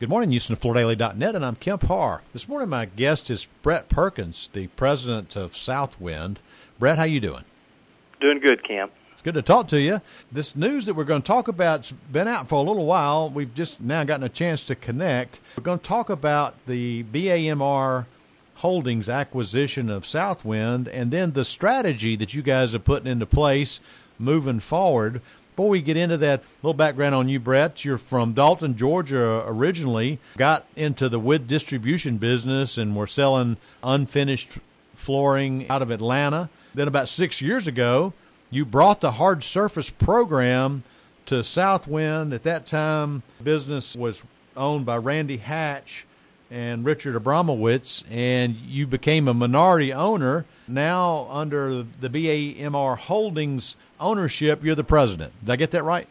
Good morning, Houston of FloorDaily.net, and I'm Kemp Harr. This morning, my guest is Brett Perkins, the president of Southwind. Brett, how you doing? Doing good, Kemp. It's good to talk to you. This news that we're going to talk about's been out for a little while. We've just now gotten a chance to connect. We're going to talk about the BAMR Holdings acquisition of Southwind and then the strategy that you guys are putting into place moving forward. Before we get into that, little background on you, Brett. You're from Dalton, Georgia originally, got into the wood distribution business and were selling unfinished flooring out of Atlanta. Then, about six years ago, you brought the hard surface program to Southwind. At that time, the business was owned by Randy Hatch and Richard Abramowitz, and you became a minority owner. Now, under the BAMR Holdings ownership, you're the president. Did I get that right?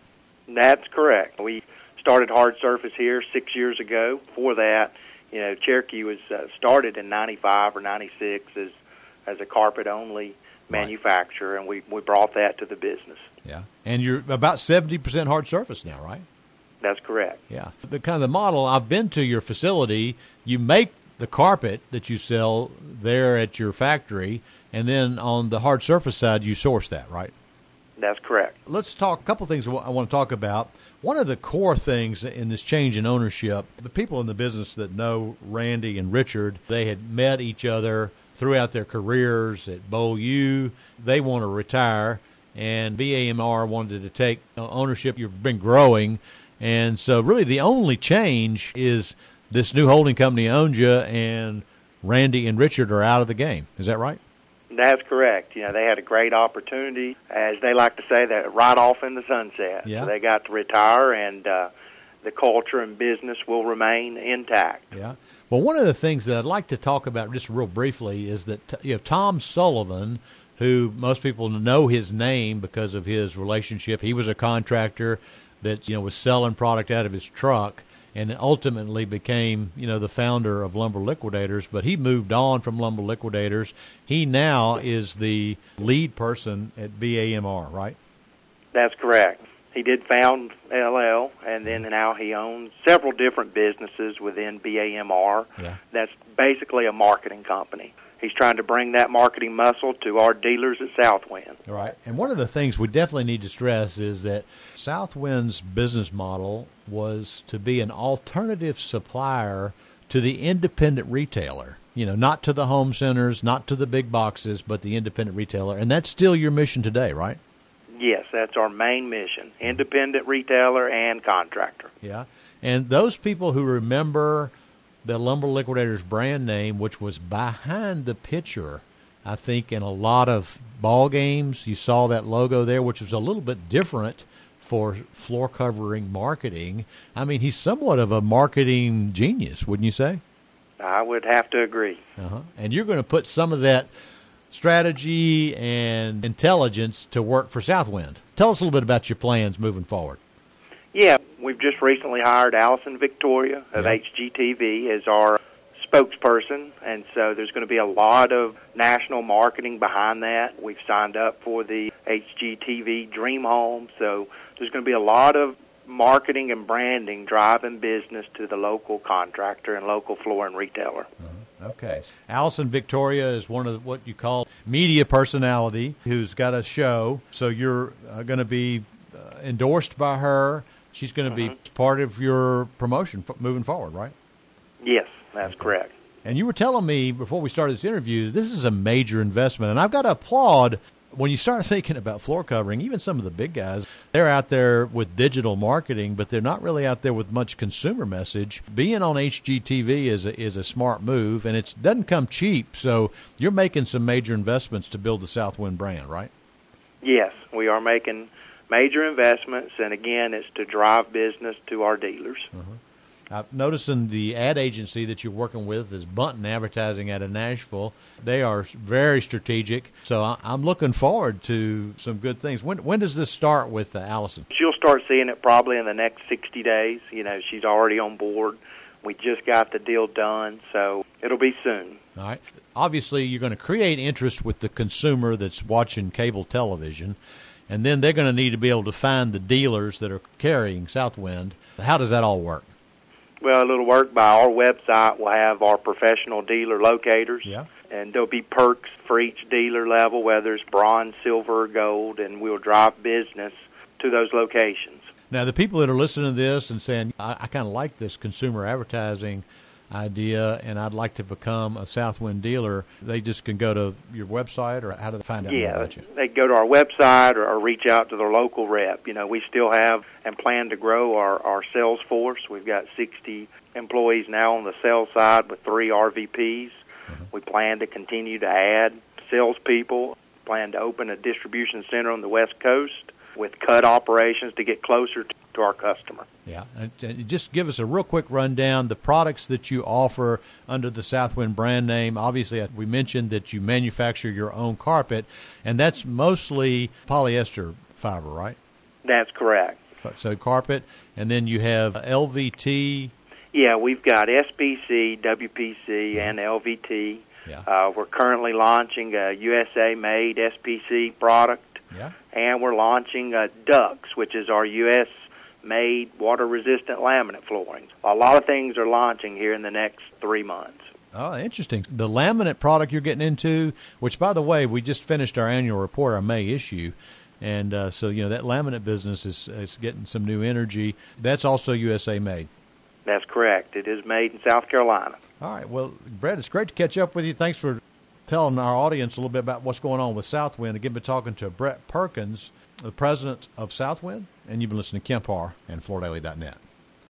That's correct. We started Hard Surface here six years ago. Before that, you know, Cherokee was uh, started in '95 or '96 as as a carpet only manufacturer, right. and we we brought that to the business. Yeah, and you're about seventy percent hard surface now, right? That's correct. Yeah, the kind of the model. I've been to your facility. You make the carpet that you sell there at your factory, and then on the hard surface side, you source that, right? That's correct. Let's talk a couple things I want to talk about. One of the core things in this change in ownership, the people in the business that know Randy and Richard, they had met each other throughout their careers at Beaulieu. They want to retire, and BAMR wanted to take uh, ownership. You've been growing, and so really the only change is this new holding company owns you, and Randy and Richard are out of the game. Is that right? That's correct. You know, they had a great opportunity, as they like to say, that right off in the sunset. Yeah. So they got to retire, and uh, the culture and business will remain intact. Yeah. Well, one of the things that I'd like to talk about just real briefly is that you know Tom Sullivan, who most people know his name because of his relationship. He was a contractor that you know was selling product out of his truck and ultimately became, you know, the founder of Lumber Liquidators. But he moved on from Lumber Liquidators. He now is the lead person at BAMR, right? That's correct. He did found LL, and then mm-hmm. now he owns several different businesses within BAMR. Yeah. That's basically a marketing company he's trying to bring that marketing muscle to our dealers at Southwind. Right. And one of the things we definitely need to stress is that Southwind's business model was to be an alternative supplier to the independent retailer. You know, not to the home centers, not to the big boxes, but the independent retailer. And that's still your mission today, right? Yes, that's our main mission independent retailer and contractor. Yeah. And those people who remember the Lumber Liquidators brand name, which was behind the pitcher. I think in a lot of ball games, you saw that logo there, which was a little bit different for floor covering marketing. I mean, he's somewhat of a marketing genius, wouldn't you say? I would have to agree. Uh-huh. And you're going to put some of that strategy and intelligence to work for Southwind. Tell us a little bit about your plans moving forward. Yeah, we've just recently hired Allison Victoria of yeah. HGTV as our spokesperson, and so there's going to be a lot of national marketing behind that. We've signed up for the HGTV Dream Home, so there's going to be a lot of marketing and branding driving business to the local contractor and local floor and retailer. Uh-huh. Okay. Allison Victoria is one of what you call media personality who's got a show, so you're uh, going to be uh, endorsed by her she's going to be mm-hmm. part of your promotion moving forward, right? Yes, that's okay. correct. And you were telling me before we started this interview, this is a major investment, and I've got to applaud when you start thinking about floor covering, even some of the big guys, they're out there with digital marketing, but they're not really out there with much consumer message. Being on HGTV is a, is a smart move, and it doesn't come cheap. So you're making some major investments to build the Southwind brand, right? Yes, we are making major investments, and again, it's to drive business to our dealers. Uh-huh. I'm noticing the ad agency that you're working with is Buntin Advertising out of Nashville. They are very strategic, so I'm looking forward to some good things. When when does this start with uh, Allison? She'll start seeing it probably in the next 60 days. You know, she's already on board. We just got the deal done, so it'll be soon. All right. Obviously, you're going to create interest with the consumer that's watching cable television and then they're going to need to be able to find the dealers that are carrying Southwind. How does that all work? Well, it'll work by our website. We'll have our professional dealer locators. Yeah. And there'll be perks for each dealer level, whether it's bronze, silver, or gold, and we'll drive business to those locations. Now, the people that are listening to this and saying, I, I kind of like this consumer advertising idea and I'd like to become a Southwind dealer, they just can go to your website or how do they find out yeah, about you? They go to our website or, or reach out to their local rep. You know, we still have and plan to grow our, our sales force. We've got 60 employees now on the sales side with three RVPs. Mm-hmm. We plan to continue to add salespeople, plan to open a distribution center on the West Coast with cut operations to get closer to to our customer. Yeah, and just give us a real quick rundown the products that you offer under the Southwind brand name. Obviously, we mentioned that you manufacture your own carpet, and that's mostly polyester fiber, right? That's correct. So carpet, and then you have LVT. Yeah, we've got SPC, WPC, and LVT. Yeah. Uh, we're currently launching a USA-made SPC product. Yeah. And we're launching uh, Dux, which is our U.S made water resistant laminate flooring. A lot of things are launching here in the next three months. Oh, interesting. The laminate product you're getting into, which by the way, we just finished our annual report, our May issue. And uh, so, you know, that laminate business is, is getting some new energy. That's also USA made. That's correct. It is made in South Carolina. All right. Well, Brett, it's great to catch up with you. Thanks for telling our audience a little bit about what's going on with Southwind. Again, been talking to Brett Perkins, the president of Southwind, and you've been listening to Kemp Harr and FloorDaily.net.